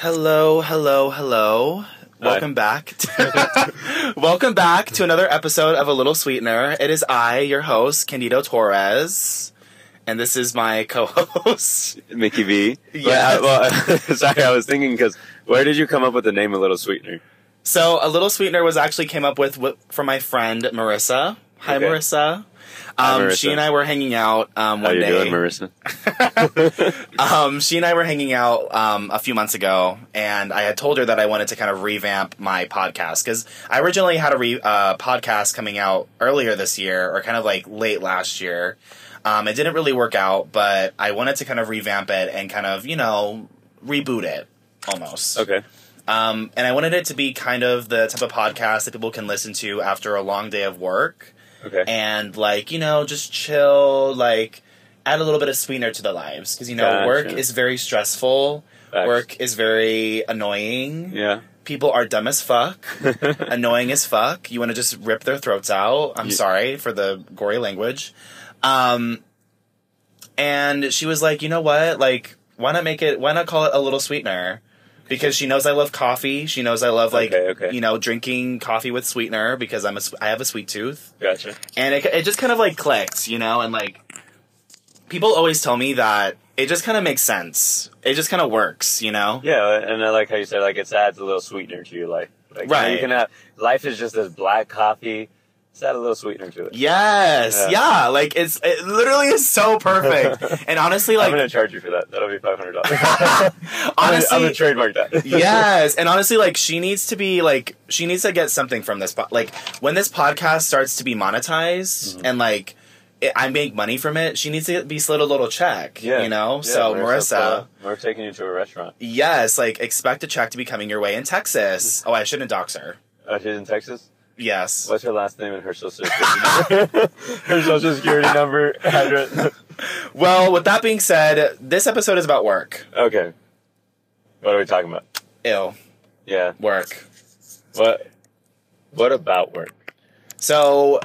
Hello, hello, hello. Welcome back. To Welcome back to another episode of A Little Sweetener. It is I, your host, Candido Torres, and this is my co-host. Mickey V. Yeah. Well, sorry, I was thinking because where did you come up with the name A Little Sweetener? So, A Little Sweetener was actually came up with, with from my friend Marissa. Hi, Okay. Marissa. Hi, Um, Marissa. She and I were hanging out um, How one you day. doing, Marissa? um, she and I were hanging out um, a few months ago, and I had told her that I wanted to kind of revamp my podcast because I originally had a re- uh, podcast coming out earlier this year, or kind of like late last year. Um, it didn't really work out, but I wanted to kind of revamp it and kind of you know reboot it almost. Okay. Um, and I wanted it to be kind of the type of podcast that people can listen to after a long day of work Okay. and like you know just chill like add a little bit of sweetener to the lives. Because you know Gotcha. work is very stressful. Facts. work is very annoying. Yeah. people are dumb as fuck. Annoying as fuck. You want to just rip their throats out. I'm Ye- sorry for the gory language. Um and she was like you know what? Like why not make it why not call it a little sweetener because she knows I love coffee. She knows I love like Okay, okay. you know drinking coffee with sweetener because I'm a I have a sweet tooth Gotcha. and it, it just kind of like clicked, you know, and like people always tell me that it just kind of makes sense. It just kind of works, you know. Yeah, and I like how you said like it adds a little sweetener to your life. Like, you know, Right. You can have life is just this black coffee. Let's add a little sweetener to it. Yes, Yeah. yeah. like it's it literally is so perfect. and honestly, like I'm gonna charge you for that. That'll be five hundred dollars. Honestly, I'm gonna trademark that. yes, and honestly, like she needs to be like she needs to get something from this. Po- like when this podcast starts to be monetized Mm-hmm. and like it, I make money from it, she needs to be slid a little check. Yeah. you know. Yeah, so Marissa, uh, we're taking you to a restaurant. yes, like expect a check to be coming your way in Texas. Oh, I shouldn't dox her. Uh, she's in Texas. Yes. What's her last name and her social security number? her social security number, address. Well, with that being said, this episode is about work. Okay. What are we talking about? Ew, Yeah. work. What? What about work? So,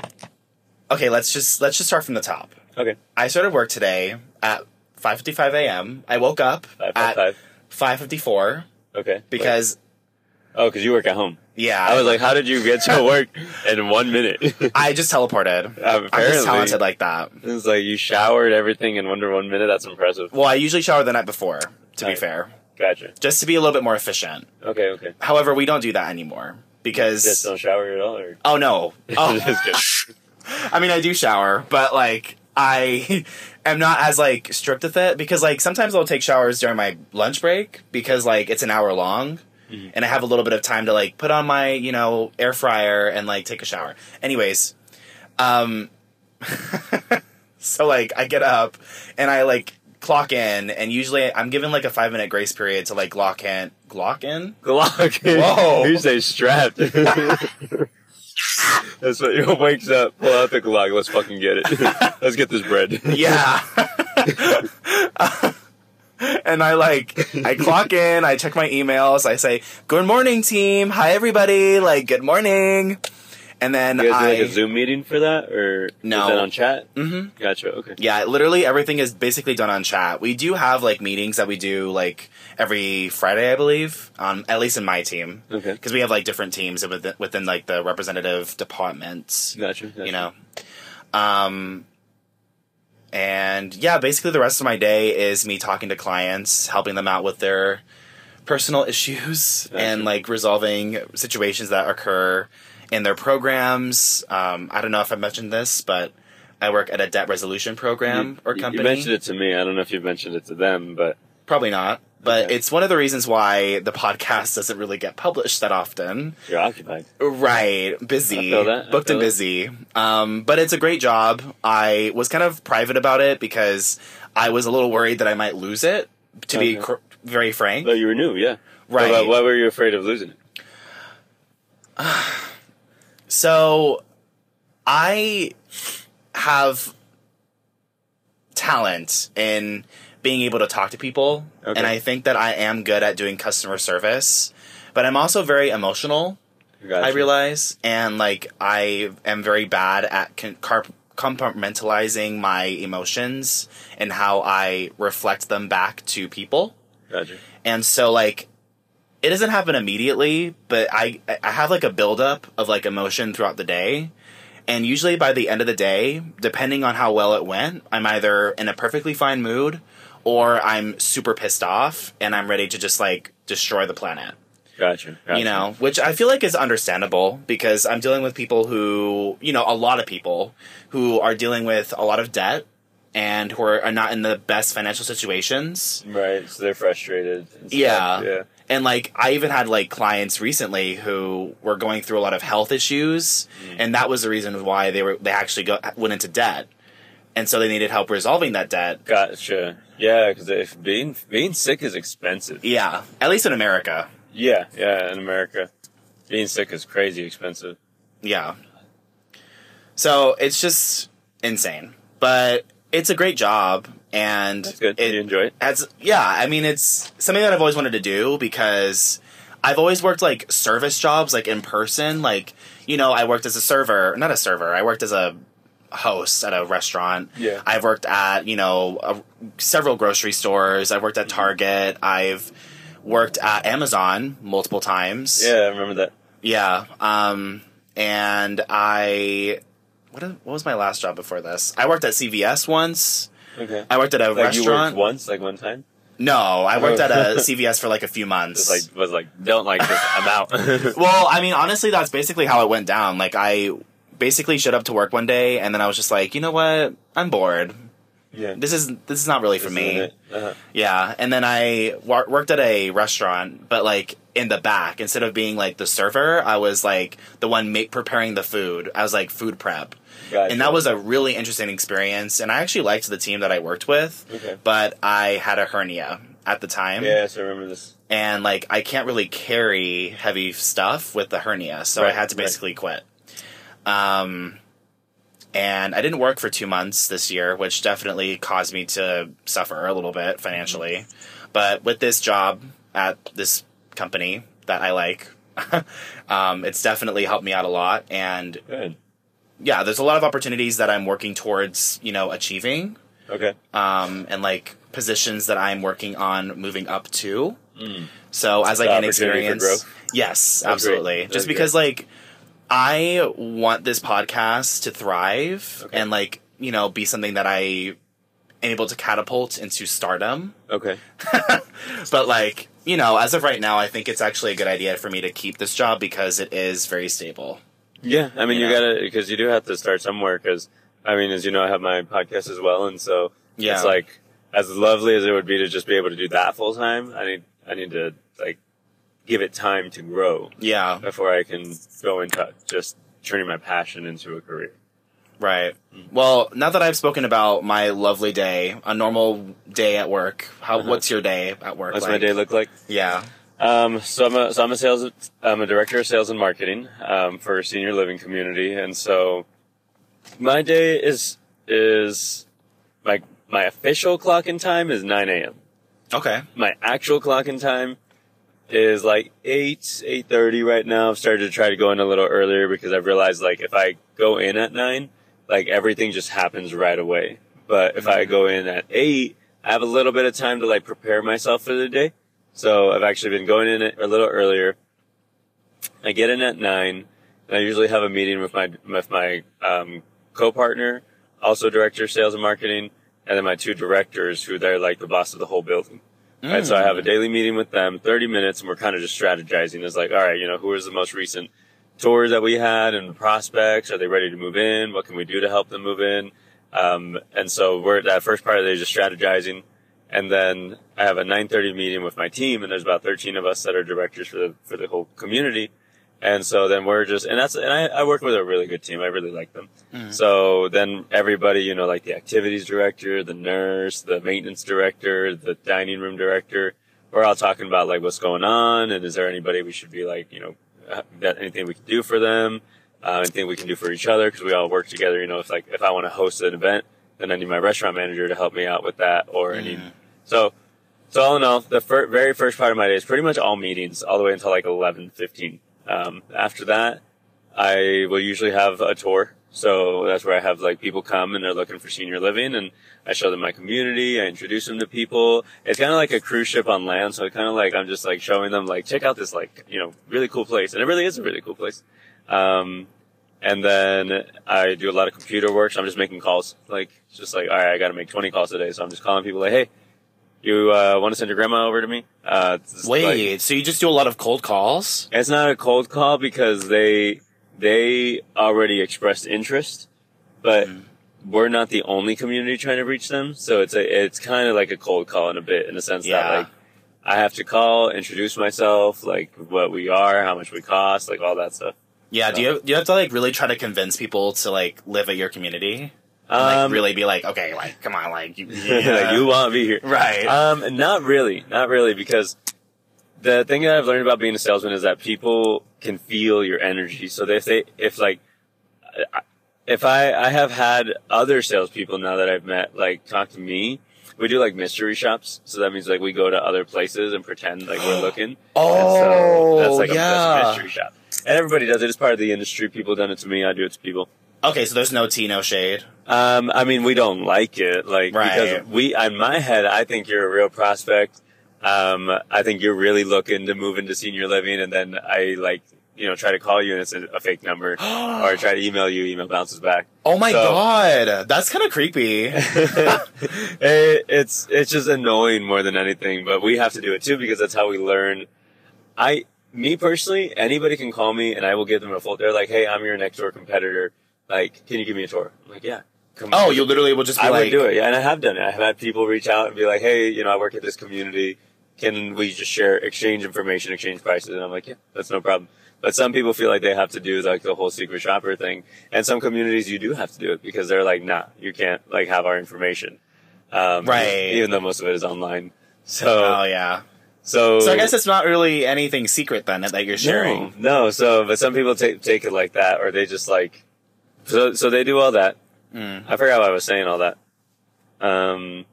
okay, let's just let's just start from the top. Okay. I started work today at 5:55 a.m. I woke up Five, oh at five, five. 5:54 Okay. because oh, because you work at home. yeah, I was like, how did you get to work in one minute? I just teleported. Apparently. Uh, I'm just talented like that. It's like you showered everything in under one minute. That's impressive. Well, I usually shower the night before, to be fair, Gotcha. just to be a little bit more efficient. Okay. Okay. However, we don't do that anymore because Just don't shower at all, or oh no, oh just kidding. I mean, I do shower, but like I am not as like strict with it because like sometimes I'll take showers during my lunch break because like it's an hour long Mhm. and I have a little bit of time to like put on my, you know, air fryer and like take a shower. Anyways, um so like I get up and I like clock in and usually I'm given like a 5 minute grace period to like lock in lock in Glock. Whoa. You say strapped. That's what you wakes up. Pull out the Glock. Let's fucking get it. Let's get this bread. Yeah. and I like I clock in, I check my emails, I say, "Good morning, team. Hi, everybody. Like, good morning." And then You guys do I like a Zoom meeting for that, or No. is that on chat? Mm-hmm. Gotcha. Okay. Yeah, literally everything is basically done on chat. We do have like meetings that we do like every Friday, I believe. Um, at least in my team, Okay. because we have like different teams within, within like the representative departments. Gotcha. gotcha. you know um and yeah basically the rest of my day is me talking to clients helping them out with their personal issues Gotcha. and like resolving situations that occur in their programs um i don't know if i mentioned this but i work at a debt resolution program or company You mentioned it to me. I don't know if you've mentioned it to them, but probably not but Okay. it's one of the reasons why the podcast doesn't really get published that often you're occupied. Right, busy, I feel that, I booked and busy. Um, but it's a great job. I was kind of private about it because I was a little worried that I might lose it. To be cr- very frank, you were new, yeah. Right. Why, why were you afraid of losing it? so I have talent in being able to talk to people, Okay. and I think that I am good at doing customer service. But I'm also very emotional. Gotcha. I realize, and like I am very bad at con- car- compartmentalizing my emotions and how I reflect them back to people. Gotcha. And so, like, it doesn't happen immediately, but I I have like a buildup of like emotion throughout the day. And usually by the end of the day, depending on how well it went, I'm either in a perfectly fine mood or I'm super pissed off and I'm ready to just like destroy the planet. Gotcha. gotcha. You know, which I feel like is understandable because I'm dealing with people who, you know, a lot of people who are dealing with a lot of debt and who are, are not in the best financial situations. Right. So they're frustrated. Yeah. Yeah. And like I even had like clients recently who were going through a lot of health issues mm. and that was the reason why they were they actually go, went into debt. And so they needed help resolving that debt. Gotcha. Yeah, because if being being sick is expensive. Yeah, at least in America. Yeah, yeah. In America, being sick is crazy expensive. Yeah. So it's just insane, but it's a great job, and That's good. It you enjoy it? adds. Yeah, I mean, it's something that I've always wanted to do because I've always worked like service jobs, like in person. Like you know, I worked as a server, not a server. I worked as a host at a restaurant. Yeah. I've worked at you know a, several grocery stores. I've worked at Mm-hmm. Target. I've worked at Amazon multiple times. Yeah, I remember that. Yeah. Um, and I, what, what was my last job before this? I worked at CVS once. Okay. I worked at a Like you worked restaurant. once, like one time. No, I worked at a CVS for like a few months. Just like was like, don't like this. I'm out. well, I mean, honestly, that's basically how it went down. Like, I basically showed up to work one day, and then I was just like, you know what? I'm bored. yeah. This is this is not really for me. Uh-huh. Yeah, and then I wor- worked at a restaurant, but like in the back instead of being like the server, I was like the one make preparing the food. I was like food prep, Gotcha. and that was a really interesting experience. And I actually liked the team that I worked with, Okay. but I had a hernia at the time, Yes, I remember this. and like I can't really carry heavy stuff with the hernia, so I had to right. basically quit. Um, and I didn't work for two months this year, which definitely caused me to suffer a little bit financially. But with this job at this company that I like, um, it's definitely helped me out a lot. And Good. yeah, there's a lot of opportunities that I'm working towards, you know, achieving, Okay. um, and like positions that I'm working on moving up to. Mm. So as I The gain experience, yes, That's absolutely. great. Just because like I want this podcast to thrive Okay. and like you know be something that I am able to catapult into stardom. Okay. But like you know, as of right now, I think it's actually a good idea for me to keep this job because it is very stable. Yeah, I mean, You you, know? gotta because you do have to start somewhere. Because I mean, as you know, I have my podcast as well, and so Yeah. it's like as lovely as it would be to just be able to do that full time. I need I need to like give it time to grow Yeah, before I can go into just turning my passion into a career. right. Well, now that I've spoken about my lovely day, a normal day at work, how Uh-huh. what's your day at work? What's like? my day look like? Yeah. Um, so I'm a, so I'm a sales, I'm a director of sales and marketing, um, for a senior living community. And so my day is, is my, my official clock in time is 9 a.m. Okay. My actual clock in time is like 8, 8.30 right now. I've started to try to go in a little earlier because I've realized like if I go in at 9, like everything just happens right away. But if I go in at 8, I have a little bit of time to like prepare myself for the day. So I've actually been going in a little earlier. I get in at nine, and I usually have a meeting with my with my um, co-partner, also director of sales and marketing, and then my two directors, who they're like the boss of the whole building. Right, so I have a daily meeting with them, 30 minutes, and we're kind of just strategizing. It's like, all right, you know, who is the most recent tours that we had and prospects? Are they ready to move in? What can we do to help them move in? Um, and so we're that first part of the day just strategizing. And then I have a 9:30 meeting with my team, and there's about 13 of us that are directors for the for the whole community. And so then we're just, and that's, and I, I work with a really good team. I really like them. So then everybody, you know, like the activities director, the nurse, the maintenance director, the dining room director, we're all talking about like what's going on and is there anybody we should be like, you know, uh, that anything we can do for them, uh, anything we can do for each other because we all work together. You know, if like, if I want to host an event, then I need my restaurant manager to help me out with that or I need, so, so all in all, the fir- very first part of my day is pretty much all meetings all the way until like 11, 15. Um, after that, I will usually have a tour. So that's where I have like people come and they're looking for senior living and I show them my community. I introduce them to people. It's kind of like a cruise ship on land. So kind of like, I'm just like showing them like, check out this like, you know, really cool place. And it really is a really cool place. Um, and then I do a lot of computer work. So I'm just making calls. Like, just like, all right, I got to make 20 calls a day. So I'm just calling people like, hey, you uh, want to send your grandma over to me? Uh, Wait, like- so you just do a lot of cold calls? it's not a cold call because they they already expressed interest, but we're not the only community trying to reach them. So it's a it's kind of like a cold call in a bit in the sense Yeah. that like I have to call, introduce myself, like what we are, how much we cost, like all that stuff. Yeah, do you do you have to like really try to convince people to like live at your community? Like Um, really be like, okay, like come on, like you, like you want to be here, right? Um, not really, not really, because the thing that I've learned about being a salesman is that people can feel your energy. So if they, if like, if I, I have had other salespeople now that I've met, like talk to me, we do like mystery shops. So that means like we go to other places and pretend like we're looking. oh, so that's like a, yeah. a mystery shop. And everybody does it. It's part of the industry. People done it to me. I do it to people. Okay, so there's no tea, no shade. Um, I mean, we don't like it, like Right. because we, in my head, I think you're a real prospect. Um, I think you're really looking to move into senior living, and then I like, you know, try to call you and it's a, a fake number, or I try to email you, email bounces back. Oh my So- god, that's kind of creepy. it, it's it's just annoying more than anything, but we have to do it too because that's how we learn. I, me personally, anybody can call me and I will give them a full. They're like, "Hey, I'm your next door competitor. Like, can you give me a tour?" I'm like, "Yeah." Come oh, you literally will just be I like, would do it, yeah, and I have done it. I have had people reach out and be like, "Hey, you know, I work at this community. Can we just share, exchange information, exchange prices?" And I'm like, "Yeah, that's no problem." But some people feel like they have to do like the whole secret shopper thing, and some communities you do have to do it because they're like, "Nah, you can't like have our information." Um, Right. Even though most of it is online. So, Oh yeah. so, So I guess it's not really anything secret then that you're sharing. no, no. So, but some people take take it like that, or they just like, so so they do all that. Mm. I forgot why I was saying all that. Um,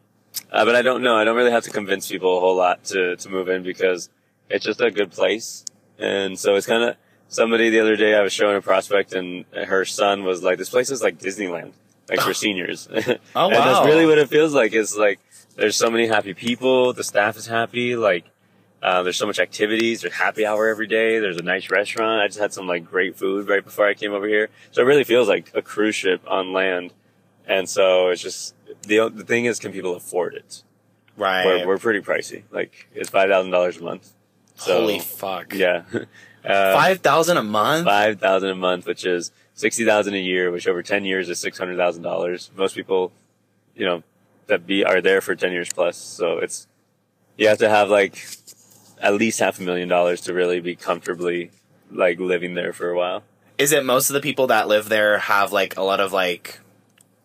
uh, but I don't know. I don't really have to convince people a whole lot to to move in because it's just a good place, and so it's kind of somebody the other day I was showing a prospect, and her son was like, "This place is like Disneyland, like for seniors." Oh and wow. that's really what it feels like. It's like there's so many happy people. The staff is happy. Like uh, there's so much activities. There's happy hour every day. There's a nice restaurant. I just had some like great food right before I came over here. So it really feels like a cruise ship on land. And so it's just the the thing is, can people afford it? right. We're, we're pretty pricey. Like it's five thousand dollars a month. So, Holy fuck. yeah, uh, Five thousand a month. five thousand a month, which is sixty thousand a year, which over ten years is six hundred thousand dollars. Most people, you know, that be are there for ten years plus. So it's you have to have like at least half a million dollars to really be comfortably like living there for a while. Is it most of the people that live there have like a lot of like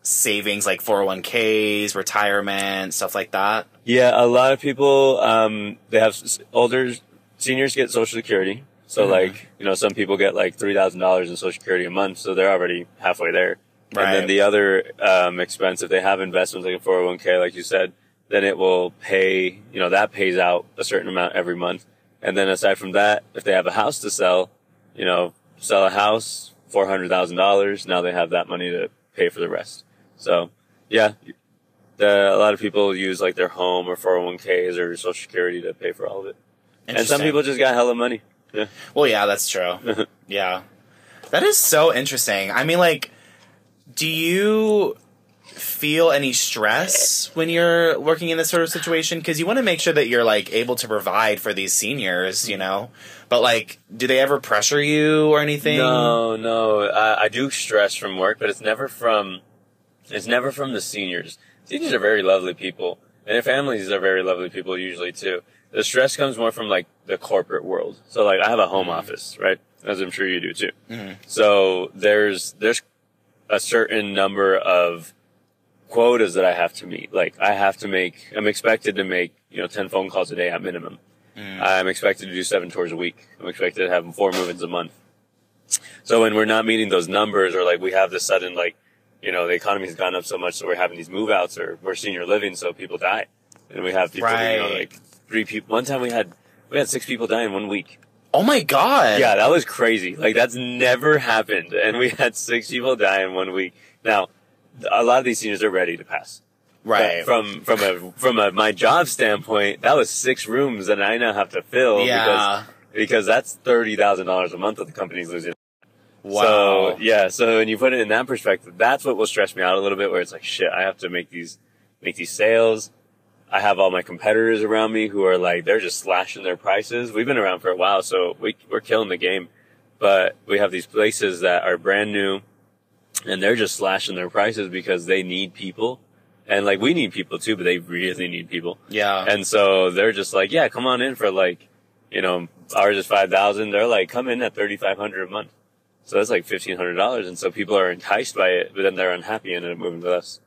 savings, like four hundred one ks, retirement, stuff like that? Yeah, a lot of people um, they have s- older seniors get Social Security. So Mhm. like you know, some people get like three thousand dollars in Social Security a month, so they're already halfway there. Right. And then the other um, expense, if they have investments like a four hundred one k, like you said, then it will pay. You know, that pays out a certain amount every month. And then aside from that, if they have a house to sell, you know, sell a house four hundred thousand dollars. Now they have that money to pay for the rest. So yeah, the, a lot of people use like their home or 401ks or social security to pay for all of it. And some people just got hella money. Well, yeah, that's true. yeah. That is so interesting. I mean, like, do you feel any stress when you're working in this sort of situation? Because you want to make sure that you're, like, able to provide for these seniors, you know? But, like, do they ever pressure you or anything? No, no, I, I do stress from work, but it's never from, it's never from the seniors. Seniors are very lovely people, and their families are very lovely people usually too. The stress comes more from like the corporate world. So like I have a home office, right? As I'm sure you do too. Mhm. So there's there's a certain number of quotas that I have to meet. Like I have to make, I'm expected to make, you know, 10 phone calls a day at minimum. Mm. I'm expected to do seven tours a week. I'm expected to have four move-ins a month. So when we're not meeting those numbers or like we have this sudden like, you know, the economy has gone up so much so we're having these move outs or we're senior living so people die. And we have people, you know, Right. like three people. One time we had, we had six people die in one week. Oh my god. Yeah, that was crazy. Like that's never happened, and we had six people die in one week. Now, a lot of these seniors are ready to pass. Right. But from from a from a my job standpoint, that was six rooms that I now have to fill yeah. because because that's thirty thousand dollars a month that the company's losing. wow. So yeah, so when you put it in that perspective, that's what will stress me out a little bit. Where it's like, shit, I have to make these make these sales. I have all my competitors around me who are like they're just slashing their prices. We've been around for a while, so we we're killing the game. But we have these places that are brand new, and they're just slashing their prices because they need people, and like we need people too, but they really need people. yeah. And so they're just like, yeah, come on in for like, you know, ours is 5,000. They're like, come in at 3,500 a month. So that's like $1,500. And so people are enticed by it, but then they're unhappy and end up moving with us.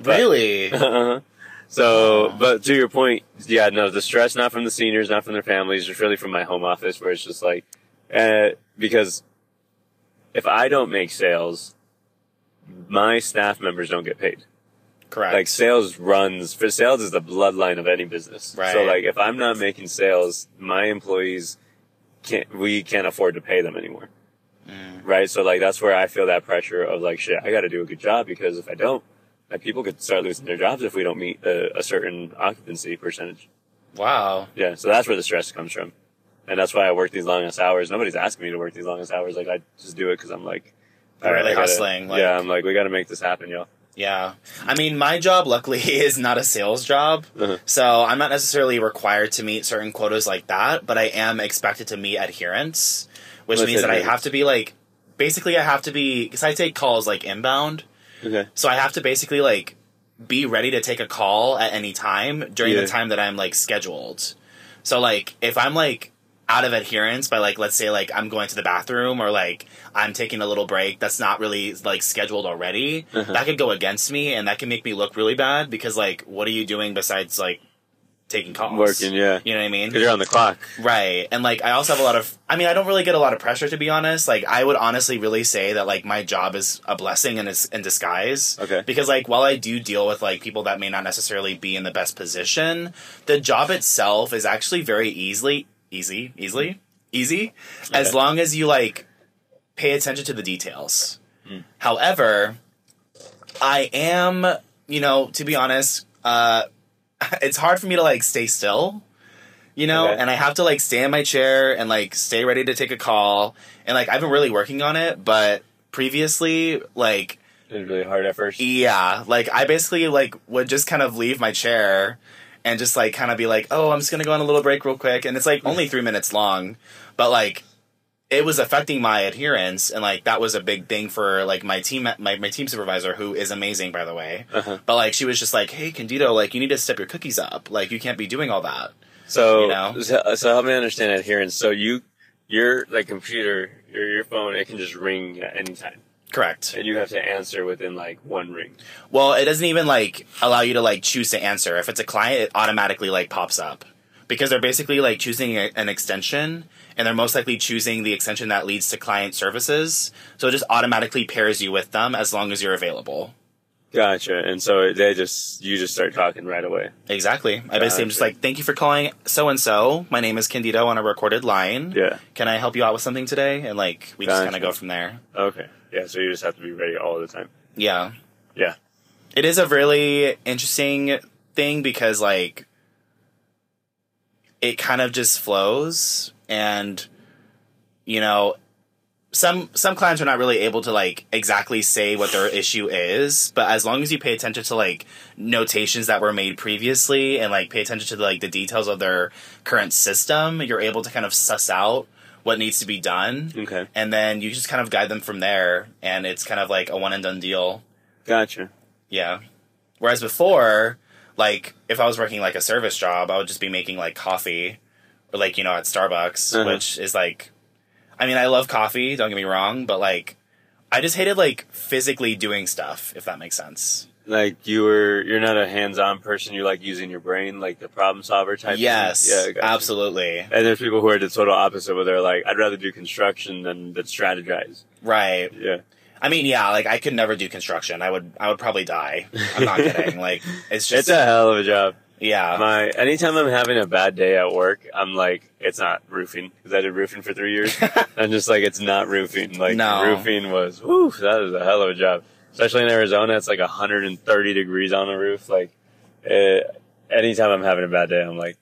but- really? Uh-huh. so, but to your point, yeah, no, the stress not from the seniors, not from their families, just really from my home office where it's just like, uh, because if I don't make sales, my staff members don't get paid Correct. like sales runs for sales is the bloodline of any business. Right. So like if I'm not making sales, my employees can't we can't afford to pay them anymore. Mm. Right? So like that's where I feel that pressure of like shit, I got to do a good job because if I don't, like people could start losing their jobs if we don't meet a, a certain occupancy percentage. wow. Yeah, so that's where the stress comes from. And that's why I work these longest hours. Nobody's asking me to work these longest hours. Like I just do it because I'm like, You're really hustling, like- yeah, I'm like, we got to make this happen, y'all. Yeah. I mean, my job luckily is not a sales job. Uh-huh. So I'm not necessarily required to meet certain quotas like that, but I am expected to meet adherence, which What's means that I have to be like, basically, I have to be, because I take calls like inbound. Okay. So I have to basically like be ready to take a call at any time during Yeah. the time that I'm like scheduled. So like if I'm like out of adherence by like let's say like I'm going to the bathroom or like I'm taking a little break that's not really like scheduled already, Uh-huh. that could go against me and that can make me look really bad because like what are you doing besides like taking calls? Working, yeah. You know what I mean? Because you're on the clock. Right. And like I also have a lot of I mean I don't really get a lot of pressure to be honest. Like I would honestly really say that like my job is a blessing in in disguise. Okay. Because like while I do deal with like people that may not necessarily be in the best position, the job itself is actually very easily easy, easily easy as long as you like pay attention to the details. However, I am, you know, to be honest, uh it's hard for me to like stay still you know Okay. and i have to like stay in my chair and like stay ready to take a call and like i've been really working on it but previously like It was really hard at first. yeah like i basically like would just kind of leave my chair and just like kind of be like oh i'm just gonna go on a little break real quick and it's like only three minutes long but like it was affecting my adherence and like that was a big thing for like my team my, my team supervisor who is amazing by the way Uh-huh. but like she was just like hey candido like you need to step your cookies up like you can't be doing all that So, You know? so, so help me understand adherence. So you, your like computer, your your phone, it can just ring at any time, correct and you have to answer within like one ring. Well, it doesn't even like allow you to like choose to answer. If it's a client, it automatically like pops up because they're basically like choosing a, an extension and they're most likely choosing the extension that leads to client services. So it just automatically pairs you with them as long as you're available. Gotcha. And so they just you just start talking right away. Exactly. I basically am just like, thank you for calling so and so. My name is Candido on a recorded line. Yeah. Can I help you out with something today? And like, we just kind of go from there. Okay. Yeah. So you just have to be ready all the time. Yeah. Yeah. it is a really interesting thing because like it kind of just flows and you know some some clients are not really able to like exactly say what their issue is but as long as you pay attention to like notations that were made previously and like pay attention to like the details of their current system you're able to kind of suss out what needs to be done Okay. and then you just kind of guide them from there and it's kind of like a one and done deal Gotcha. yeah. Whereas before, like if I was working like a service job, I would just be making like coffee or like, you know, at Starbucks, Uh-huh. which is like I mean, I love coffee, don't get me wrong, but like I just hated like physically doing stuff, if that makes sense. Like you were, you're not a hands-on person. You like using your brain, like the problem solver type. thing? yes. Yeah. Gotcha. absolutely. And there's people who are the total opposite, where they're like, I'd rather do construction than than strategize. Right. Yeah. I mean, yeah, like I could never do construction. I would I would probably die. I'm not kidding. Like it's just It's a hell of a job. Yeah. My anytime I'm having a bad day at work, I'm like, it's not roofing because I did roofing for three years. I'm just like, it's not roofing. Like No. roofing was, whew, that is a hell of a job. Especially in Arizona, it's like 130 degrees on the roof. Like, eh, anytime I'm having a bad day, I'm like,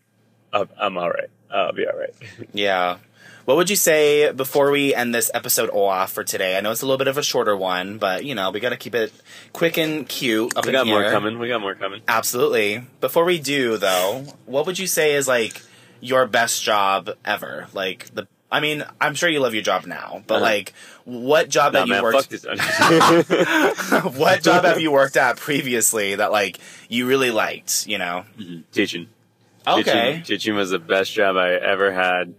I'm, I'm all right. I'll be all right. Yeah. What would you say before we end this episode off for today? I know it's a little bit of a shorter one, but you know we got to keep it quick and cute. Up we got more coming. We got more coming. Absolutely. Before we do, though, what would you say is like your best job ever? Like the, I mean, I'm sure you love your job now, but Uh-huh. like, what job Nah, you man, worked? fuck this. what job have you worked at previously that like you really liked? You know? Mm-hmm. Teaching. Okay. Teaching, teaching was the best job I ever had.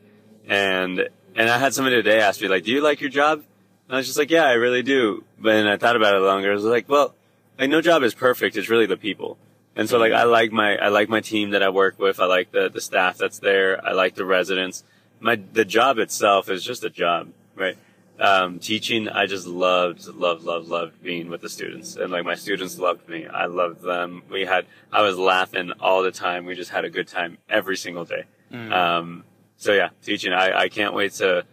And, and I had somebody today ask me, like, do you like your job? And I was just like, yeah, I really do. But then I thought about it longer. I was like, well, like, no job is perfect. It's really the people. And so, like, mm-hmm. I like my, I like my team that I work with. I like the, the staff that's there. I like the residents. My, the job itself is just a job, right? Um, teaching, I just loved, loved, loved, loved being with the students. And like my students loved me. I loved them. We had, I was laughing all the time. We just had a good time every single day. Um, so yeah, teaching, I, I can't wait to,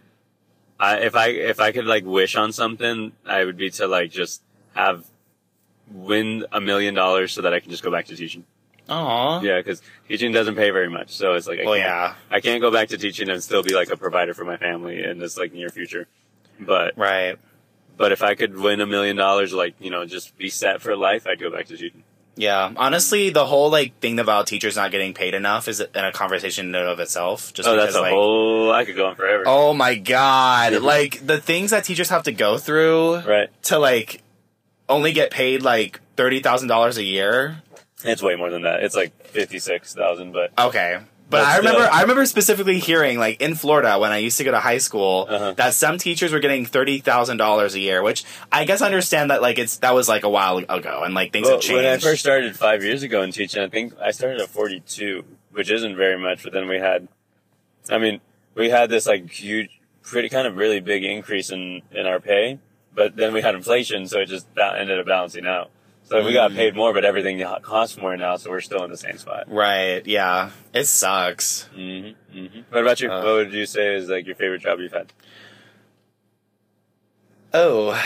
I, if I, if I could like wish on something, I would be to like just have, win a million dollars so that I can just go back to teaching. Aw. Yeah, because teaching doesn't pay very much. So it's like, I Well, can't, yeah. I can't go back to teaching and still be like a provider for my family in this like near future. But Right. but if I could win a million dollars, like you know, just be set for life, I'd go back to teaching. Yeah. Honestly, the whole like thing about teachers not getting paid enough is in a conversation in and of itself. Just oh, because that's a like. whole. I could go on forever. Oh my god! like the things that teachers have to go through Right, to like only get paid like thirty thousand dollars a year. it's way more than that. It's like fifty six thousand, but Okay. But But I remember. I remember specifically hearing like in Florida when I used to go to high school Uh-huh. that some teachers were getting thirty thousand dollars a year, which I guess I understand that like it's that was like a while ago and like things Well, have changed. when I first started five years ago in teaching, I think I started at forty two, which isn't very much. But then we had, I mean, we had this like huge, pretty kind of really big increase in in our pay, but then we had inflation, so it just ended up balancing out. So we got paid more, but everything costs more now, so we're still in the same spot. right, yeah. It sucks. hmm hmm What about you? Uh, what would you say is like your favorite job you've had? Oh.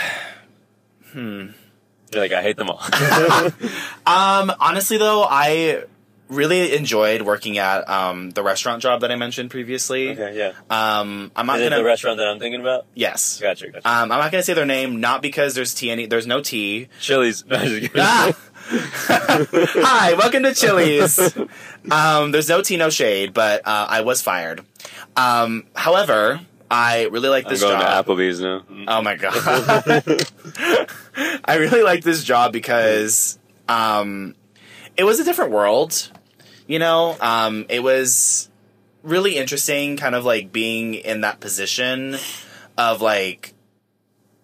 You're like, I hate them all. Um, honestly though, I really enjoyed working at um the restaurant job that I mentioned previously. okay, yeah. Um, I'm not Is it gonna. the restaurant that I'm thinking about? yes. Gotcha, gotcha. Um, I'm not gonna say their name, not because there's T any. There's no tea. Chili's. No. Ah! Hi, welcome to Chili's. Um, there's no tea, no shade, but uh, I was fired. Um, however, I really like I'm this going job. to Applebee's now. Oh my god. I really like this job because um it was a different world. You know, um it was really interesting kind of like being in that position of like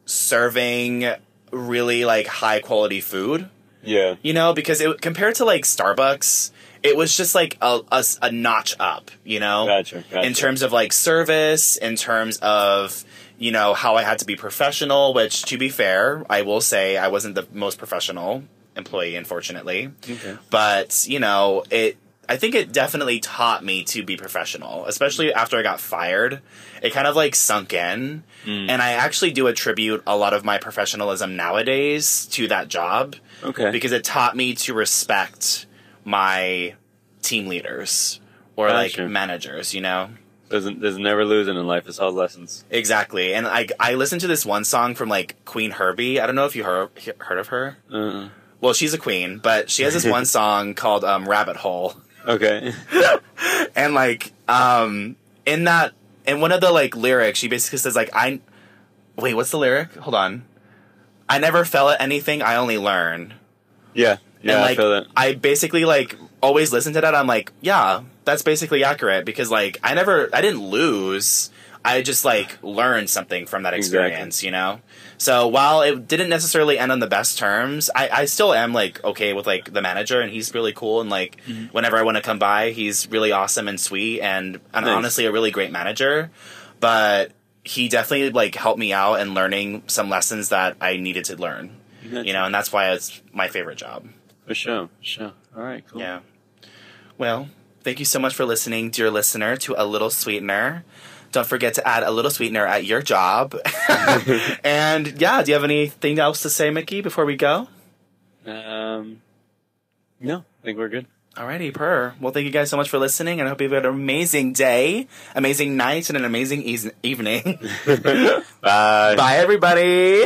serving really like high quality food Yeah. you know because it compared to like starbucks it was just like a, a, a notch up you know Gotcha, gotcha. in terms of like service in terms of you know how i had to be professional which to be fair i will say i wasn't the most professional employee unfortunately Okay. but you know it i think it definitely taught me to be professional especially after i got fired it kind of like sunk in Mm. and i actually do attribute a lot of my professionalism nowadays to that job Okay. because it taught me to respect my team leaders or Gotcha. like managers you know There's, there's never losing in life. It's all lessons. exactly and i i listened to this one song from like Qveen Herby i don't know if you heard heard of her Uh-uh. well she's a queen but she has this one song called um, rabbit hole Okay. and like um in that in one of the like lyrics she basically says like i wait what's the lyric hold on i never fell at anything i only learn Yeah. Yeah, and I like feel that. I basically like always listen to that i'm like yeah that's basically accurate because like i never i didn't lose i just like learned something from that Exactly. experience you know so while it didn't necessarily end on the best terms i i still am like okay with like the manager and he's really cool and like Mm-hmm. whenever i want to come by he's really awesome and sweet and, and Nice. honestly a really great manager but he definitely like helped me out in learning some lessons that i needed to learn you know and that's why it's my favorite job For sure. For sure. All right, cool. yeah. Well, thank you so much for listening, dear listener, to A Little Sweetener. Don't forget to add a little sweetener at your job. and yeah, do you have anything else to say, Mickey, before we go? Um, no, I think we're good. Alrighty, per. Well, thank you guys so much for listening, and I hope you've had an amazing day, amazing night, and an amazing eas evening. Bye. Bye, everybody.